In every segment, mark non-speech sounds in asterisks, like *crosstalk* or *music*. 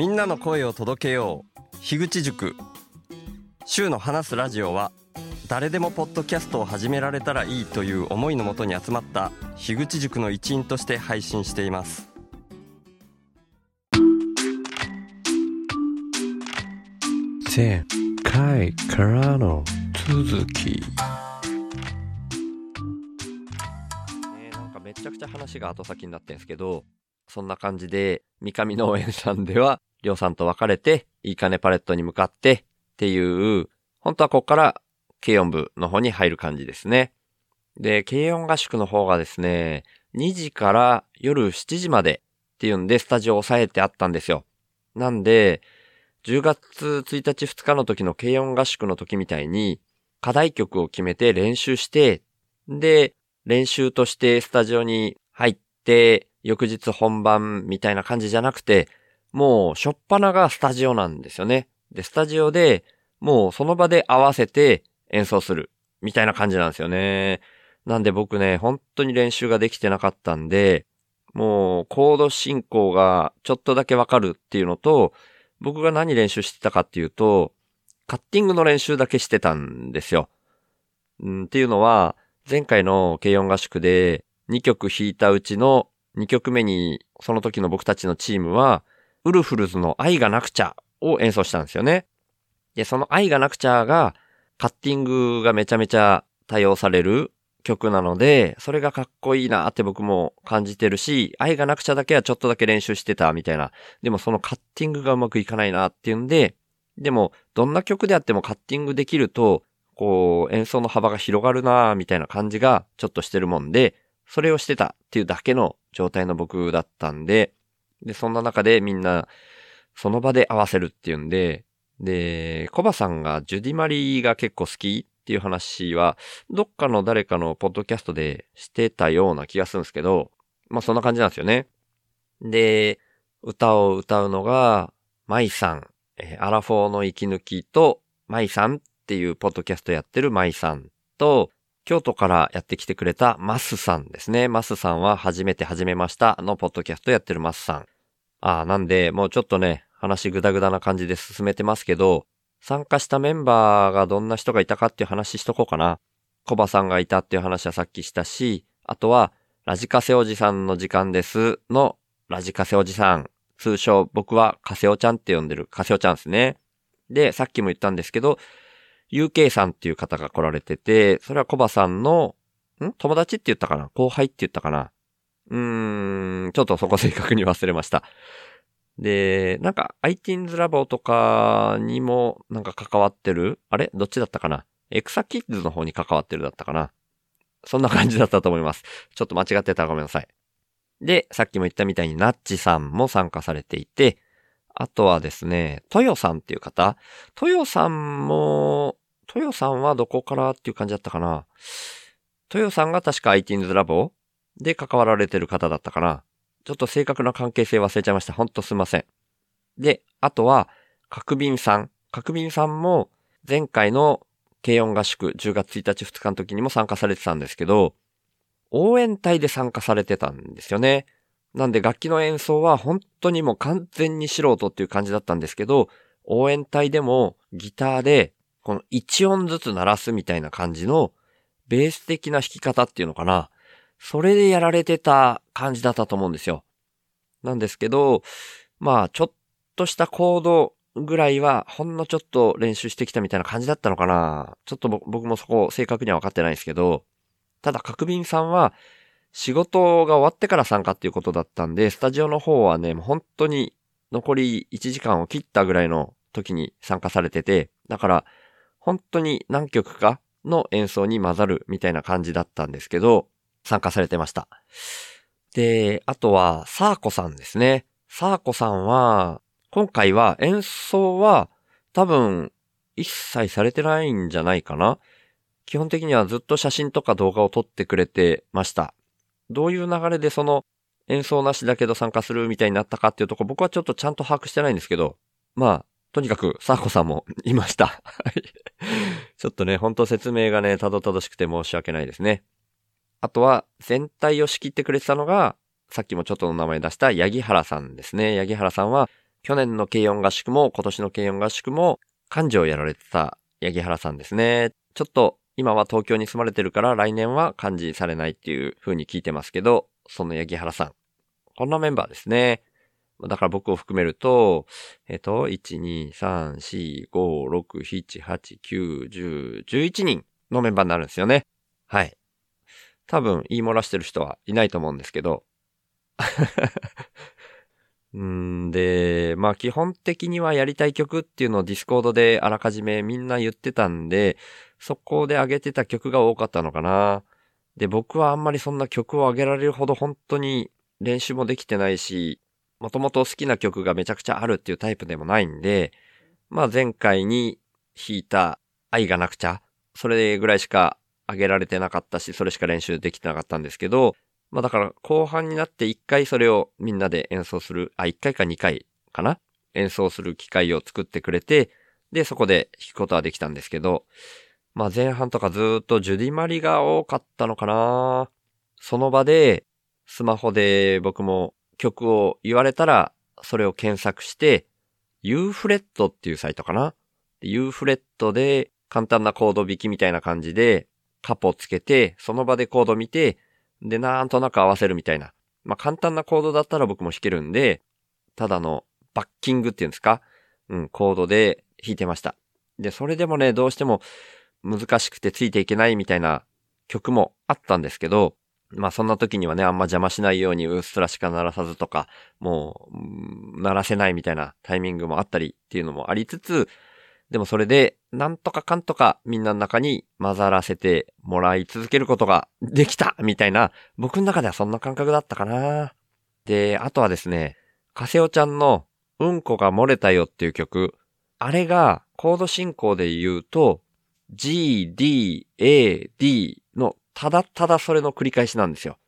みんなの声を届けよう。樋口塾。週の話すラジオは誰でもポッドキャストを始められたらいいという思いのもとに集まった樋口塾の一員として配信しています。前回からの続き。ねなんかめちゃくちゃ話が後先になってんですけどそんな感じで三上農園さんではりょうさんと別れていいかねパレットに向かってっていう本当はここから軽音部の方に入る感じですね。で、軽音合宿の方がですね、2時から夜7時までっていうんで、スタジオを抑えてあったんですよ。なんで、10月1日2日の時の軽音合宿の時みたいに、課題曲を決めて練習して、で、練習としてスタジオに入って、翌日本番みたいな感じじゃなくて、もう、しょっぱながスタジオなんですよね。で、スタジオで、もうその場で合わせて演奏する、みたいな感じなんですよね。なんで僕ね、本当に練習ができてなかったんで、もうコード進行がちょっとだけわかるっていうのと、僕が何練習してたかっていうと、カッティングの練習だけしてたんですよ。ん、っていうのは、前回の軽音合宿で2曲弾いたうちの2曲目にその時の僕たちのチームは、ウルフルズの愛がなくちゃを演奏したんですよね。で、その愛がなくちゃがカッティングがめちゃめちゃ多用される曲なので、それがかっこいいなって僕も感じてるし、愛がなくちゃだけはちょっとだけ練習してたみたいな。でもそのカッティングがうまくいかないなっていうんで、でもどんな曲であってもカッティングできると、こう演奏の幅が広がるなみたいな感じがちょっとしてるもんで、それをしてたっていうだけの状態の僕だったんで、で、そんな中でみんなその場で合わせるっていうんで、で、コバさんがジュディマリーが結構好きっていう話は、どっかの誰かのポッドキャストでしてたような気がするんですけど、まあそんな感じなんですよね。で、歌を歌うのが、マイさん、えアラフォーの息抜きと、マイさんっていうポッドキャストやってるマイさんと、京都からやってきてくれたマスさんですね。マスさんは初めて始めましたのポッドキャストやってるマスさん。ああ、なんで、もうちょっとね、話ぐだぐだな感じで進めてますけど、参加したメンバーがどんな人がいたかっていう話しとこうかな。コバさんがいたっていう話はさっきしたし、あとは、ラジカセおじさんの時間ですの、ラジカセおじさん。通称、僕はカセオちゃんって呼んでるカセオちゃんですね。で、さっきも言ったんですけど、UK さんっていう方が来られてて、それはコバさんの、ん？友達って言ったかな？後輩って言ったかな？うーん、ちょっとそこ正確に忘れました。で、なんか iTeens ラボとかにもなんか関わってる？あれ？どっちだったかな？エクサキッズの方に関わってるだったかな？そんな感じだったと思います。ちょっと間違ってたらごめんなさい。で、さっきも言ったみたいにナッチさんも参加されていて、あとはですね、トヨさんっていう方？トヨさんも、トヨさんはどこからっていう感じだったかなトヨさんが確か iTeens ラボで関わられてる方だったかなちょっと正確な関係性忘れちゃいました。ほんとすいません。で、あとは、角瓶さん。角瓶さんも、前回の軽音合宿、10月1日2日の時にも参加されてたんですけど、応援隊で参加されてたんですよね。なんで楽器の演奏は本当にもう完全に素人っていう感じだったんですけど、応援隊でもギターでこの1音ずつ鳴らすみたいな感じのベース的な弾き方っていうのかな。それでやられてた感じだったと思うんですよ。なんですけど、まあ、ちょっとしたコードぐらいは、ほんのちょっと練習してきたみたいな感じだったのかな。ちょっと僕もそこ正確には分かってないですけど、ただ、角瓶さんは、仕事が終わってから参加っていうことだったんで、スタジオの方はね、もう本当に残り1時間を切ったぐらいの時に参加されてて、だから、本当に何曲かの演奏に混ざるみたいな感じだったんですけど、参加されてました。で、あとは、サーコさんですね。サーコさんは、今回は演奏は多分一切されてないんじゃないかな。基本的にはずっと写真とか動画を撮ってくれてました。どういう流れでその演奏なしだけど参加するみたいになったかっていうとこ僕はちょっとちゃんと把握してないんですけど、まあ、とにかく、サーコさんもいました。はい。ちょっとね、ほんと説明がね、たどたどしくて申し訳ないですね。あとは、全体を仕切ってくれてたのが、さっきもちょっとの名前出した、八木原さんですね。八木原さんは、去年の軽音合宿も今年の軽音合宿も幹事をやられてた八木原さんですね。ちょっと今は東京に住まれてるから来年は幹事されないっていう風に聞いてますけど、その八木原さん。こんなメンバーですね。だから僕を含めると、えっと、1、2、3、4、5、6、7、8、9、10、11人のメンバーになるんですよね。はい。多分言い漏らしてる人はいないと思うんですけど。*laughs* んで、まあ基本的にはやりたい曲っていうのをディスコードであらかじめみんな言ってたんで、そこで上げてた曲が多かったのかな。で、僕はあんまりそんな曲を上げられるほど本当に練習もできてないし、もともと好きな曲がめちゃくちゃあるっていうタイプでもないんで、まあ前回に弾いた愛がなくちゃ、それぐらいしか上げられてなかったし、それしか練習できてなかったんですけど、まあだから後半になって一回それをみんなで演奏する、あ、一回か二回かな？演奏する機会を作ってくれて、で、そこで弾くことはできたんですけど、まあ前半とかずっとジュディマリが多かったのかな？その場で、スマホで僕も曲を言われたら、それを検索して、ユーフレットっていうサイトかな？ユーフレットで簡単なコード弾きみたいな感じで、カポつけて、その場でコード見て、で、なんとなく合わせるみたいな。まあ、簡単なコードだったら僕も弾けるんで、ただのバッキングっていうんですか？うん、コードで弾いてました。で、それでもね、どうしても難しくてついていけないみたいな曲もあったんですけど、まあそんな時にはね、あんま邪魔しないようにうっすらしか鳴らさずとか、もう、鳴らせないみたいなタイミングもあったりっていうのもありつつ、でもそれで、なんとかかんとかみんなの中に混ざらせてもらい続けることができたみたいな、僕の中ではそんな感覚だったかな。で、あとはですね、カセオちゃんのうんこが漏れたよっていう曲、あれがコード進行で言うと、G, D, A, D ただただそれの繰り返しなんですよ。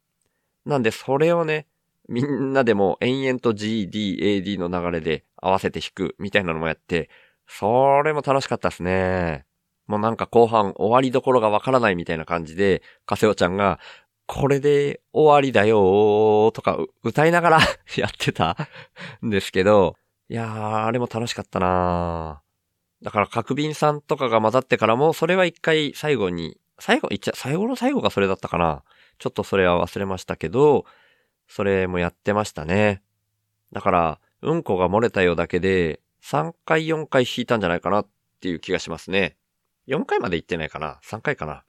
なんでそれをね、みんなでも延々と G, D, A, D の流れで合わせて弾くみたいなのもやって、それも楽しかったですね。もうなんか後半終わりどころがわからないみたいな感じで、カセオちゃんが、これで終わりだよーとか歌いながら *laughs* やってたんですけど、いやー、あれも楽しかったなーだから角瓶さんとかが混ざってからも、それは一回最後に、最後、いっちゃ、最後の最後がそれだったかなちょっとそれは忘れましたけど、それもやってましたね。だから、うんこが漏れたようだけで、3回4回弾いたんじゃないかなっていう気がしますね。4回まで行ってないかな ?3 回かな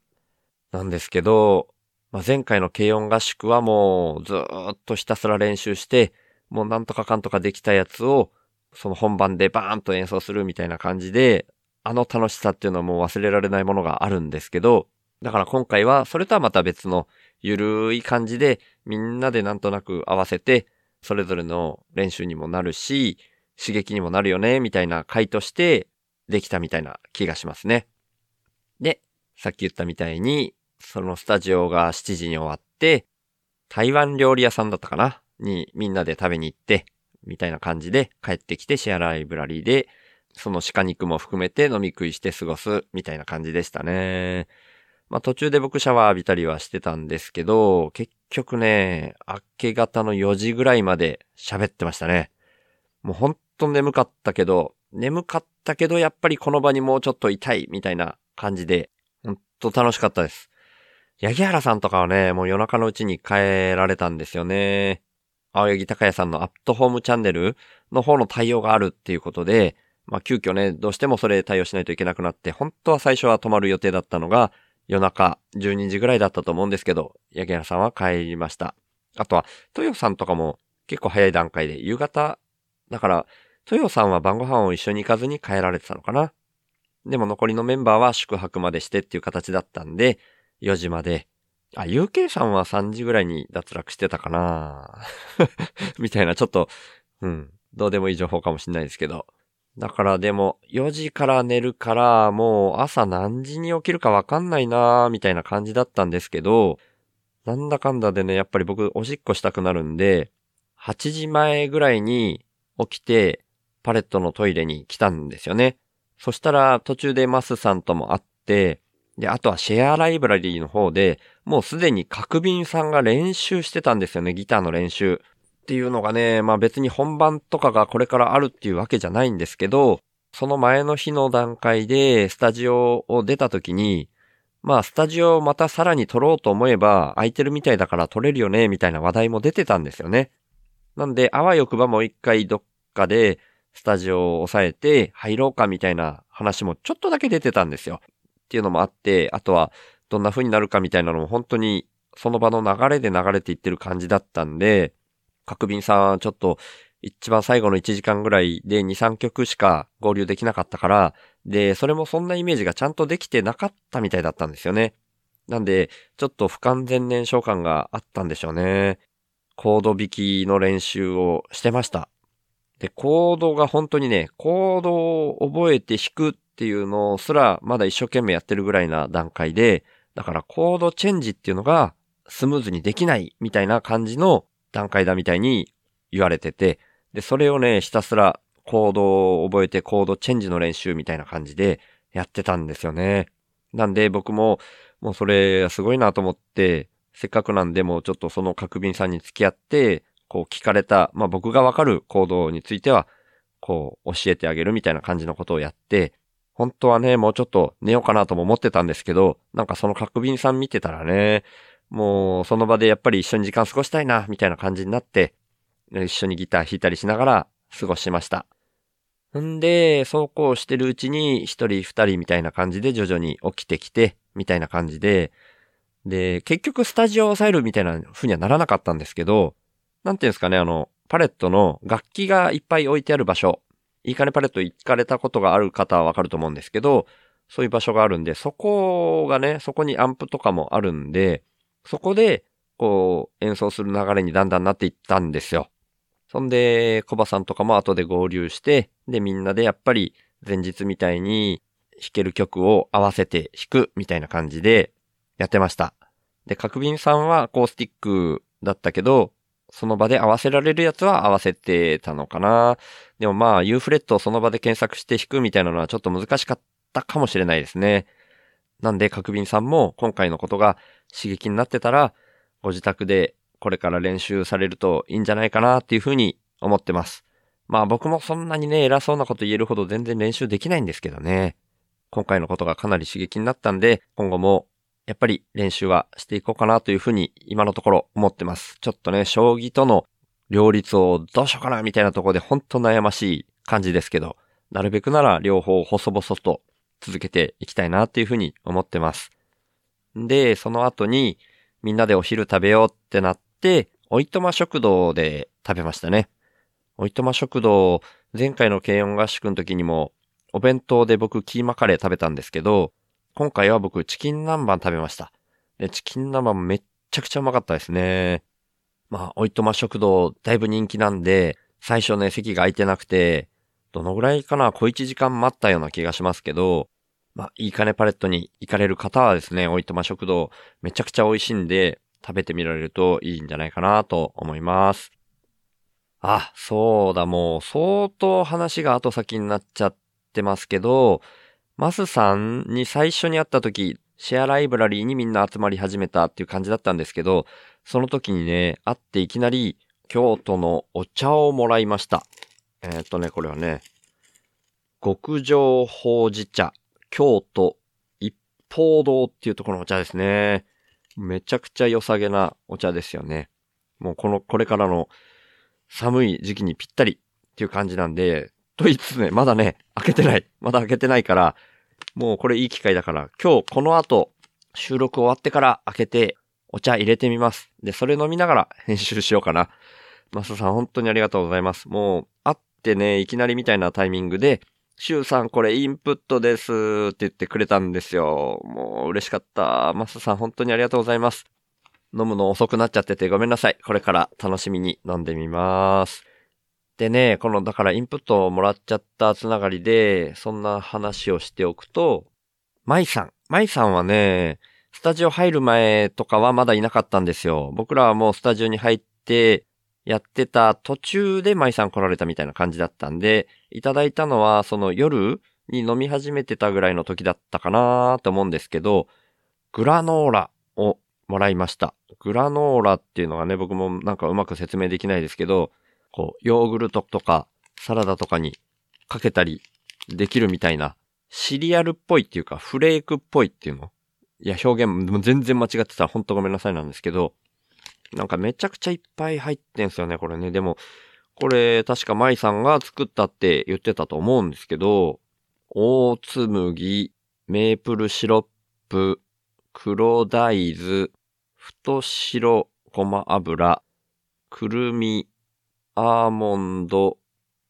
なんですけど、まあ、前回の軽音合宿はもうずーっとひたすら練習して、もうなんとかかんとかできたやつを、その本番でバーンと演奏するみたいな感じで、あの楽しさっていうのはもう忘れられないものがあるんですけど、だから今回はそれとはまた別のゆるい感じでみんなでなんとなく合わせて、それぞれの練習にもなるし、刺激にもなるよね、みたいな回としてできたみたいな気がしますね。で、さっき言ったみたいに、そのスタジオが7時に終わって、台湾料理屋さんだったかな？にみんなで食べに行って、みたいな感じで帰ってきてシェアライブラリーで、その鹿肉も含めて飲み食いして過ごす、みたいな感じでしたね。まあ途中で僕シャワー浴びたりはしてたんですけど、結局ね、明け方の4時ぐらいまで喋ってましたね。もうほんと眠かったけど、眠かったけどやっぱりこの場にもうちょっといたいみたいな感じで、ほんと楽しかったです。八木原さんとかはね、もう夜中のうちに帰られたんですよね。青柳高也さんのアットホームチャンネルの方の対応があるっていうことで、まあ急遽ね、どうしてもそれ対応しないといけなくなって、本当は最初は泊まる予定だったのが、夜中12時ぐらいだったと思うんですけど、八木原さんは帰りました。あとは、豊さんとかも結構早い段階で夕方だから、豊さんは晩ご飯を一緒に行かずに帰られてたのかな。でも残りのメンバーは宿泊までしてっていう形だったんで、4時まで。あ、UK さんは3時ぐらいに脱落してたかな *laughs* みたいな、ちょっと、うん、どうでもいい情報かもしんないですけど。だからでも、4時から寝るから、もう朝何時に起きるかわかんないなーみたいな感じだったんですけど、なんだかんだでね、やっぱり僕おしっこしたくなるんで、8時前ぐらいに起きて、パレットのトイレに来たんですよね。そしたら途中でマスさんとも会って、で、あとはシェアライブラリーの方で、もうすでに角瓶さんが練習してたんですよね、ギターの練習。っていうのがね、まあ別に本番とかがこれからあるっていうわけじゃないんですけど、その前の日の段階でスタジオを出た時に、まあスタジオをまたさらに撮ろうと思えば空いてるみたいだから撮れるよね、みたいな話題も出てたんですよね。なんで、あわよくばもう一回どっかでスタジオを抑えて入ろうかみたいな話もちょっとだけ出てたんですよ。っていうのもあって、あとはどんな風になるかみたいなのも本当にその場の流れで流れていってる感じだったんで、角瓶さんちょっと一番最後の1時間ぐらいで2、3曲しか合流できなかったから、で、それもそんなイメージがちゃんとできてなかったみたいだったんですよね。なんで、ちょっと不完全燃焼感があったんでしょうね。コード弾きの練習をしてました。で、コードが本当にね、コードを覚えて弾くっていうのすらまだ一生懸命やってるぐらいな段階で、だからコードチェンジっていうのがスムーズにできないみたいな感じの段階だみたいに言われてて、で、それをね、ひたすらコードを覚えてコードチェンジの練習みたいな感じでやってたんですよね。なんで僕も、もうそれすごいなと思って、せっかくなんでもちょっとその角瓶さんに付き合って、こう聞かれた、まあ僕がわかるコードについては、こう教えてあげるみたいな感じのことをやって、本当はね、もうちょっと寝ようかなとも思ってたんですけど、なんかその角瓶さん見てたらね、もうその場でやっぱり一緒に時間過ごしたいな、みたいな感じになって、一緒にギター弾いたりしながら過ごしました。んで、そうこうしてるうちに一人二人みたいな感じで徐々に起きてきて、みたいな感じで、で、結局スタジオを抑えるみたいな風にはならなかったんですけど、なんていうんですかね、あの、パレットの楽器がいっぱい置いてある場所、いいかねパレット行かれたことがある方はわかると思うんですけど、そういう場所があるんで、そこがね、そこにアンプとかもあるんで、そこで、こう、演奏する流れにだんだんなっていったんですよ。そんで、コバさんとかも後で合流して、で、みんなでやっぱり前日みたいに弾ける曲を合わせて弾くみたいな感じでやってました。で、角瓶さんはアコースティックだったけど、その場で合わせられるやつは合わせてたのかな。でもまあ、U フレットをその場で検索して弾くみたいなのはちょっと難しかったかもしれないですね。なんで、角瓶さんも今回のことが刺激になってたら、ご自宅でこれから練習されるといいんじゃないかなっていうふうに思ってます。まあ僕もそんなにね、偉そうなこと言えるほど全然練習できないんですけどね。今回のことがかなり刺激になったんで、今後もやっぱり練習はしていこうかなというふうに今のところ思ってます。ちょっとね、将棋との両立をどうしようかなみたいなところで本当悩ましい感じですけど、なるべくなら両方細々と続けていきたいなっていうふうに思ってます。で、その後にみんなでお昼食べようってなって、おいとま食堂で食べましたね。おいとま食堂、前回の軽音合宿の時にも、お弁当で僕キーマカレー食べたんですけど、今回は僕チキン南蛮食べました。で、チキン南蛮めっちゃくちゃうまかったですね。まあ、おいとま食堂だいぶ人気なんで、最初ね、席が空いてなくて、どのぐらいかな小1時間待ったような気がしますけど、まあ、いいかねパレットに行かれる方はですね、おいとま食堂めちゃくちゃ美味しいんで、食べてみられるといいんじゃないかなと思います。あ、そうだ、もう相当話が後先になっちゃってますけど、マスさんに最初に会った時、シェアライブラリーにみんな集まり始めたっていう感じだったんですけど、その時にね、会っていきなり京都のお茶をもらいました。えー、っとね、これはね、極上ほうじ茶、京都一方堂っていうところのお茶ですね。めちゃくちゃ良さげなお茶ですよね。もうこの、これからの寒い時期にぴったりっていう感じなんで、と言いつつね、まだね、開けてない。まだ開けてないから、もうこれいい機会だから、今日この後、収録終わってから開けて、お茶入れてみます。で、それ飲みながら *laughs* 編集しようかな。マスさん本当にありがとうございます。もう、会ってね、いきなりみたいなタイミングで、シュウさんこれインプットですって言ってくれたんですよ。もう嬉しかった。マスさん本当にありがとうございます。飲むの遅くなっちゃっててごめんなさい。これから楽しみに飲んでみます。でね、この、だからインプットをもらっちゃったつながりで、そんな話をしておくと、マイさん。マイさんはね、スタジオ入る前とかはまだいなかったんですよ。僕らはもうスタジオに入って、やってた途中で舞さん来られたみたいな感じだったんで、いただいたのはその夜に飲み始めてたぐらいの時だったかなと思うんですけど、グラノーラをもらいました。グラノーラっていうのがね、僕もなんかうまく説明できないですけど、こう、ヨーグルトとかサラダとかにかけたりできるみたいな、シリアルっぽいっていうか、フレークっぽいっていうの？いや、表現も全然間違ってたらほんとごめんなさいなんですけど、なんかめちゃくちゃいっぱい入ってんすよね、これね。でも、これ確か舞さんが作ったって言ってたと思うんですけど、大紬、メープルシロップ、黒大豆、太白ごま油、くるみ、アーモンド、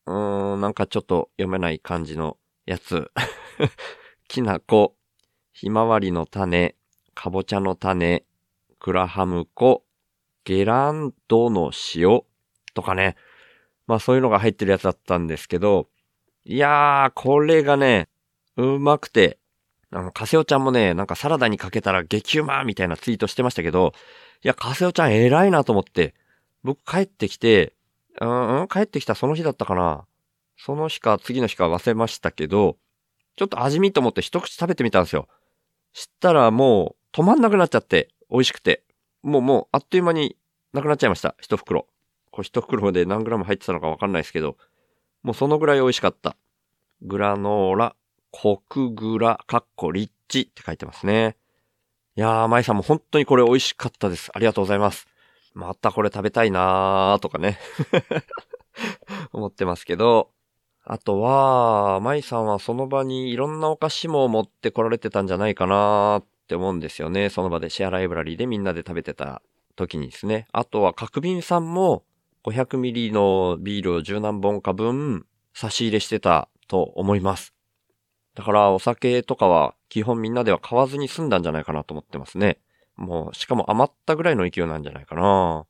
うーん、なんかちょっと読めない感じのやつ。*laughs* きなこ、ひまわりの種、かぼちゃの種、グラハム粉、ゲランドの塩とかね。まあそういうのが入ってるやつだったんですけど、いやー、これがね、うまくて、あの、カセオちゃんもね、なんかサラダにかけたら激うまみたいなツイートしてましたけど、いや、カセオちゃん偉いなと思って、僕帰ってきて、うん、うん、帰ってきたその日だったかな。その日か次の日か忘れましたけど、ちょっと味見と思って一口食べてみたんですよ。したらもう止まんなくなっちゃって、美味しくて。もうもうあっという間になくなっちゃいました。一袋。これ一袋で何グラム入ってたのかわかんないですけど、もうそのぐらい美味しかった。グラノーラ、コクグラ、カッコリッチって書いてますね。いやー、舞さんも本当にこれ美味しかったです。ありがとうございます。またこれ食べたいなーとかね。*laughs* 思ってますけど、あとは、舞さんはその場にいろんなお菓子も持ってこられてたんじゃないかなーっって思うんですよね。その場でシェアライブラリーでみんなで食べてた時にですね。あとは角瓶さんも500ミリのビールを10何本か分差し入れしてたと思います。だからお酒とかは基本みんなでは買わずに済んだんじゃないかなと思ってますね。もう、しかも余ったぐらいの勢いなんじゃないかな。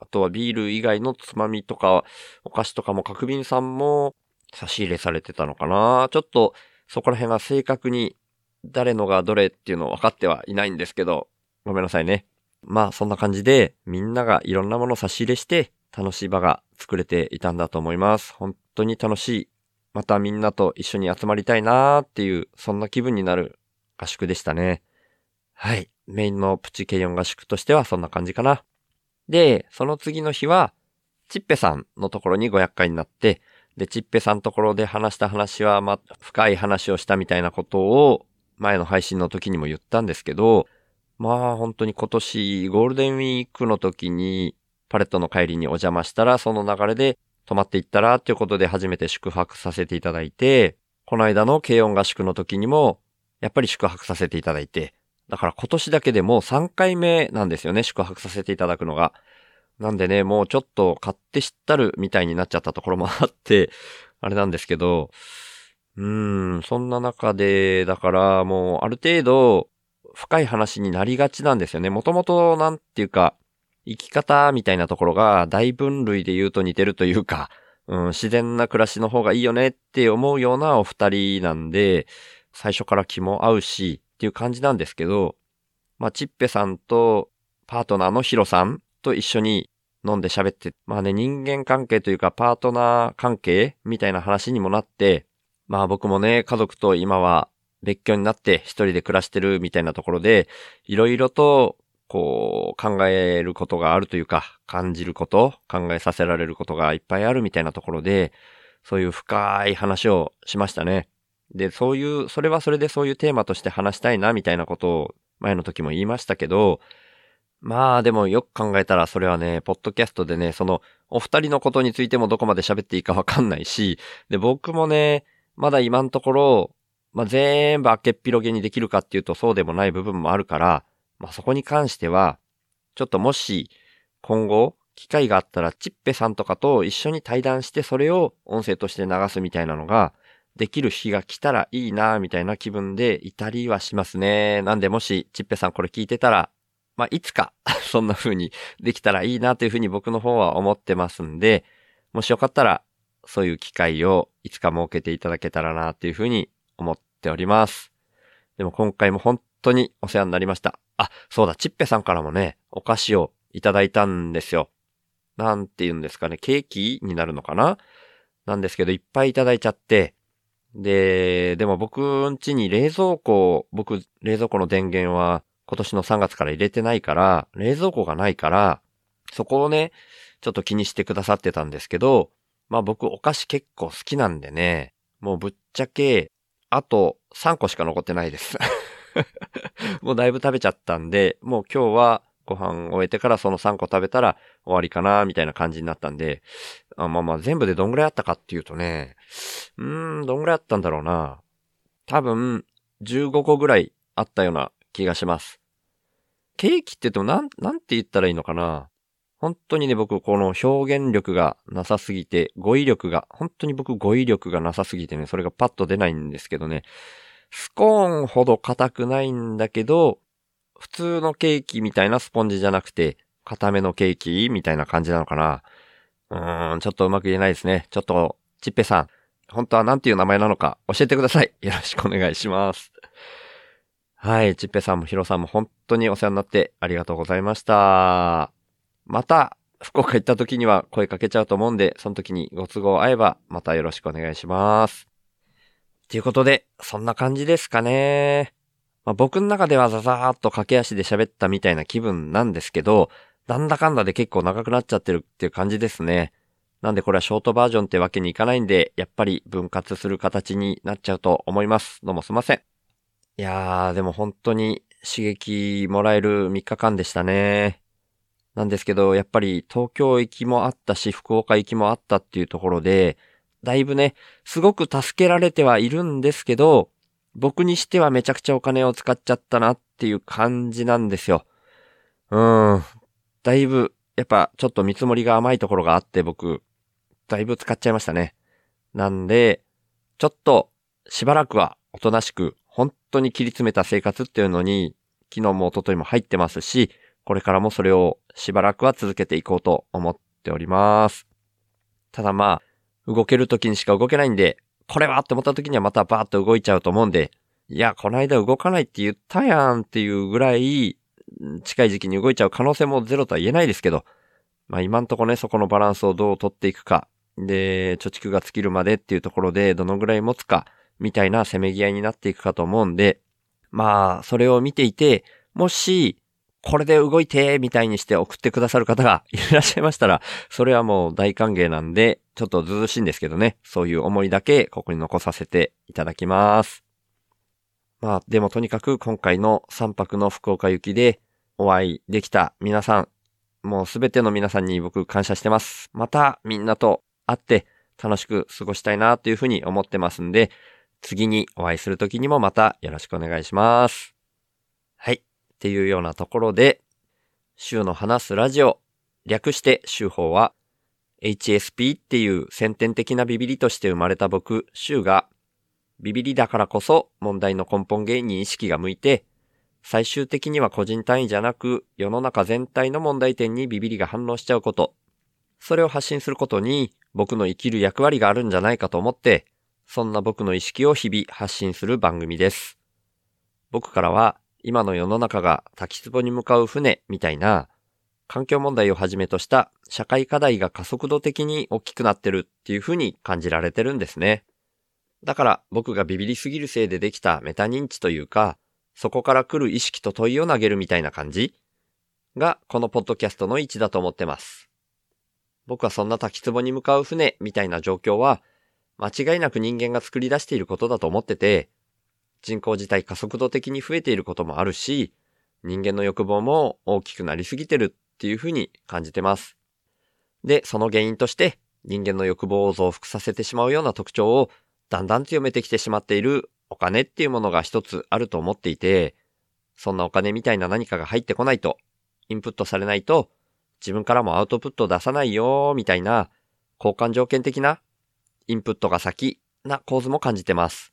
あとはビール以外のつまみとか、お菓子とかも角瓶さんも差し入れされてたのかな。ちょっとそこら辺は正確に誰のがどれっていうのを分かってはいないんですけど、ごめんなさいね。まあそんな感じでみんながいろんなものを差し入れして楽しい場が作れていたんだと思います。本当に楽しい。またみんなと一緒に集まりたいなーっていう、そんな気分になる合宿でしたね。はい。メインのプチケイヨン合宿としてはそんな感じかな。で、その次の日は、チッペさんのところに500回になって、で、チッペさんところで話した話は、ま、深い話をしたみたいなことを、前の配信の時にも言ったんですけど、まあ本当に今年ゴールデンウィークの時にパレットの帰りにお邪魔したらその流れで泊まっていったらっていうことで初めて宿泊させていただいて、この間の軽音合宿の時にもやっぱり宿泊させていただいて、だから今年だけでもう3回目なんですよね、宿泊させていただくのが。なんでね、もうちょっと買って知ったるみたいになっちゃったところもあって、あれなんですけど、うん、そんな中で、だからもうある程度深い話になりがちなんですよね。もともとなんていうか、生き方みたいなところが大分類で言うと似てるというか、うん、自然な暮らしの方がいいよねって思うようなお二人なんで、最初から気も合うし、っていう感じなんですけど、まあ、チッペさんとパートナーのヒロさんと一緒に飲んで喋って、まあね、人間関係というかパートナー関係みたいな話にもなって、まあ僕もね、家族と今は別居になって一人で暮らしてるみたいなところで、いろいろと、こう、考えることがあるというか、感じること、考えさせられることがいっぱいあるみたいなところで、そういう深い話をしましたね。で、そういう、それはそれでそういうテーマとして話したいな、みたいなことを前の時も言いましたけど、まあでもよく考えたらそれはね、ポッドキャストでね、そのお二人のことについてもどこまで喋っていいかわかんないし、で、僕もね、まだ今のところ、まあ全部開けっぴろげにできるかっていうとそうでもない部分もあるから、まあそこに関しては、ちょっともし今後機会があったらチッペさんとかと一緒に対談してそれを音声として流すみたいなのが、できる日が来たらいいな、みたいな気分でいたりはしますね。なんでもし、ちっぺさんこれ聞いてたら、まあ、いつか *laughs* そんな風にできたらいいなという風に僕の方は思ってますんで、もしよかったら、そういう機会をいつか設けていただけたらなという風に思っております。でも今回も本当にお世話になりました。あ、そうだ、ちっぺさんからもね、お菓子をいただいたんですよ。なんて言うんですかね、ケーキになるのかな？なんですけど、いっぱいいただいちゃって、で、でも僕ん家に冷蔵庫、僕、冷蔵庫の電源は今年の3月から入れてないから、冷蔵庫がないから、そこをね、ちょっと気にしてくださってたんですけど、まあ僕お菓子結構好きなんでね、もうぶっちゃけ、あと3個しか残ってないです。*laughs* もうだいぶ食べちゃったんで、もう今日はご飯終えてからその3個食べたら終わりかな、みたいな感じになったんで、あまあまあ全部でどんぐらいあったかっていうとね、うーん、どんぐらいあったんだろうな。多分、15個ぐらいあったような気がします。ケーキって言ってもなん、なんて言ったらいいのかな。本当にね、僕、この表現力がなさすぎて、語彙力が、本当に僕語彙力がなさすぎてね、それがパッと出ないんですけどね、スコーンほど硬くないんだけど、普通のケーキみたいなスポンジじゃなくて、硬めのケーキみたいな感じなのかな。うーん、ちょっとうまく言えないですね。ちょっと、ちっぺさん、本当は何ていう名前なのか教えてください。よろしくお願いします。はい、ちっぺさんもひろさんも本当にお世話になってありがとうございました。また、福岡行った時には声かけちゃうと思うんで、その時にご都合合えば、またよろしくお願いします。ということで、そんな感じですかね。まあ、僕の中ではザザーっと駆け足で喋ったみたいな気分なんですけど、なんだかんだで結構長くなっちゃってるっていう感じですね。なんでこれはショートバージョンってわけにいかないんで、やっぱり分割する形になっちゃうと思います。どうもすいません。いやー、でも本当に刺激もらえる3日間でしたね。なんですけど、やっぱり東京行きもあったし、福岡行きもあったっていうところで、だいぶね、すごく助けられてはいるんですけど、僕にしてはめちゃくちゃお金を使っちゃったなっていう感じなんですよ。うーん。だいぶ、やっぱちょっと見積もりが甘いところがあって僕、だいぶ使っちゃいましたね。なんで、ちょっとしばらくはおとなしく、本当に切り詰めた生活っていうのに、昨日も一昨日も入ってますし、これからもそれをしばらくは続けていこうと思っております。ただまあ、動ける時にしか動けないんで、これはって思った時にはまたバーッと動いちゃうと思うんで、いや、この間動かないって言ったやんっていうぐらい、近い時期に動いちゃう可能性もゼロとは言えないですけど、まあ今んとこね、そこのバランスをどう取っていくか、で、貯蓄が尽きるまでっていうところでどのぐらい持つか、みたいなせめぎ合いになっていくかと思うんで、まあ、それを見ていて、もし、これで動いて、みたいにして送ってくださる方が *laughs* いらっしゃいましたら、それはもう大歓迎なんで、ちょっとずうずしいんですけどね、そういう思いだけここに残させていただきます。まあ、でもとにかく今回の3泊の福岡行きでお会いできた皆さん、もうすべての皆さんに僕感謝してます。またみんなと会って楽しく過ごしたいなというふうに思ってますんで、次にお会いする時にもまたよろしくお願いします。っていうようなところで、週の話すラジオ、略して週報は、HSP っていう先天的なビビリとして生まれた僕、週が、ビビリだからこそ問題の根本原因に意識が向いて、最終的には個人単位じゃなく世の中全体の問題点にビビリが反応しちゃうこと。それを発信することに僕の生きる役割があるんじゃないかと思って、そんな僕の意識を日々発信する番組です。僕からは今の世の中が滝壺に向かう船みたいな環境問題をはじめとした社会課題が加速度的に大きくなってるっていうふうに感じられてるんですね。だから僕がビビりすぎるせいでできたメタ認知というか、そこから来る意識と問いを投げるみたいな感じがこのポッドキャストの位置だと思ってます。僕はそんな滝壺に向かう船みたいな状況は間違いなく人間が作り出していることだと思ってて、人口自体加速度的に増えていることもあるし、人間の欲望も大きくなりすぎてるっていうふうに感じてます。で、その原因として人間の欲望を増幅させてしまうような特徴をだんだん強めてきてしまっているお金っていうものが一つあると思っていて、そんなお金みたいな何かが入ってこないと、インプットされないと、自分からもアウトプットを出さないよーみたいな交換条件的なインプットが先な構図も感じてます。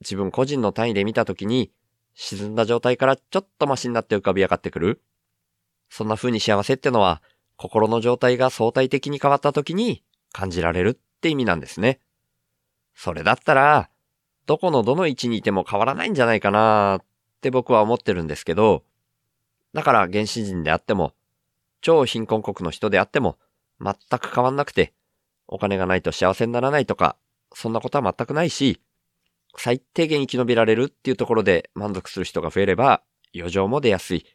自分個人の単位で見たときに、沈んだ状態からちょっとマシになって浮かび上がってくる。そんな風に幸せってのは、心の状態が相対的に変わった時に感じられるって意味なんですね。それだったら、どこのどの位置にいても変わらないんじゃないかなって僕は思ってるんですけど、だから原始人であっても、超貧困国の人であっても、全く変わんなくて、お金がないと幸せにならないとか、そんなことは全くないし、最低限生き延びられるっていうところで満足する人が増えれば、余剰も出やすい。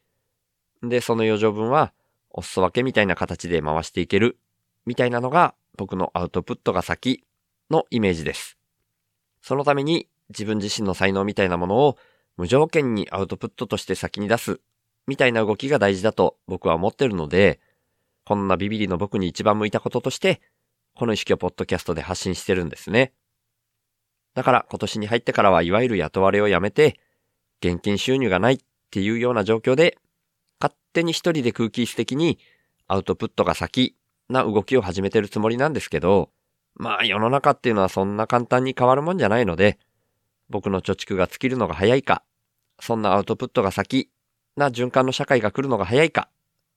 で、その余剰分は、お裾分けみたいな形で回していける、みたいなのが僕のアウトプットが先のイメージです。そのために自分自身の才能みたいなものを無条件にアウトプットとして先に出す、みたいな動きが大事だと僕は思ってるので、こんなビビリの僕に一番向いたこととして、この意識をポッドキャストで発信してるんですね。だから今年に入ってからはいわゆる雇われをやめて、現金収入がないっていうような状況で、勝手に一人で空気質的にアウトプットが先な動きを始めてるつもりなんですけど、まあ世の中っていうのはそんな簡単に変わるもんじゃないので、僕の貯蓄が尽きるのが早いか、そんなアウトプットが先な循環の社会が来るのが早いか、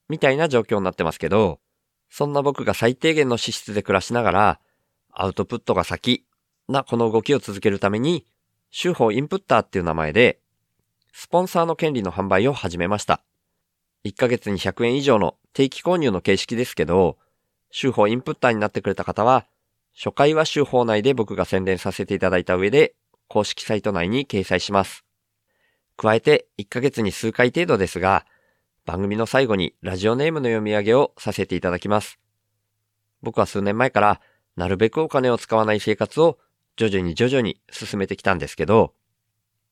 みたいな状況になってますけど、そんな僕が最低限の資質で暮らしながら、アウトプットが先なこの動きを続けるために、週報インプッターっていう名前で、スポンサーの権利の販売を始めました。1ヶ月に100円以上の定期購入の形式ですけど、週報インプッターになってくれた方は、初回は週報内で僕が宣伝させていただいた上で、公式サイト内に掲載します。加えて、1ヶ月に数回程度ですが、番組の最後にラジオネームの読み上げをさせていただきます。僕は数年前から、なるべくお金を使わない生活を徐々に徐々に進めてきたんですけど、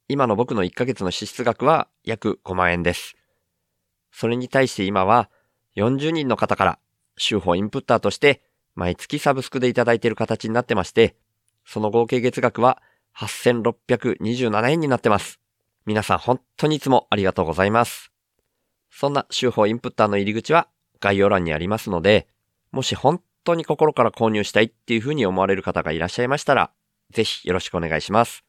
今の僕の1ヶ月の支出額は約5万円です。それに対して今は40人の方から週報インプッターとして毎月サブスクでいただいている形になってまして、その合計月額は8627円になってます。皆さん本当にいつもありがとうございます。そんな週報インプッターの入り口は概要欄にありますので、もし本当に心から購入したいっていうふうに思われる方がいらっしゃいましたら、ぜひよろしくお願いします。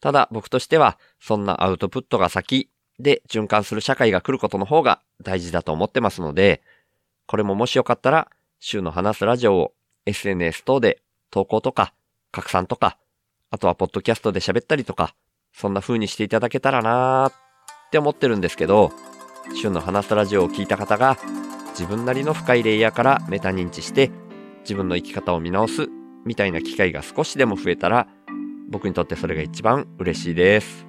ただ僕としては、そんなアウトプットが先で循環する社会が来ることの方が大事だと思ってますので、これももしよかったら、週の話すラジオを SNS 等で投稿とか拡散とか、あとはポッドキャストで喋ったりとか、そんな風にしていただけたらなーって思ってるんですけど、週の話すラジオを聞いた方が自分なりの深いレイヤーからメタ認知して自分の生き方を見直すみたいな機会が少しでも増えたら僕にとってそれが一番嬉しいです。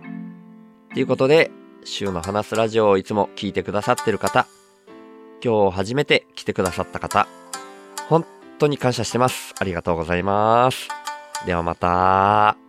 ということで、週の話すラジオをいつも聞いてくださってる方、今日初めて来てくださった方、本当に感謝してます。ありがとうございます。ではまた。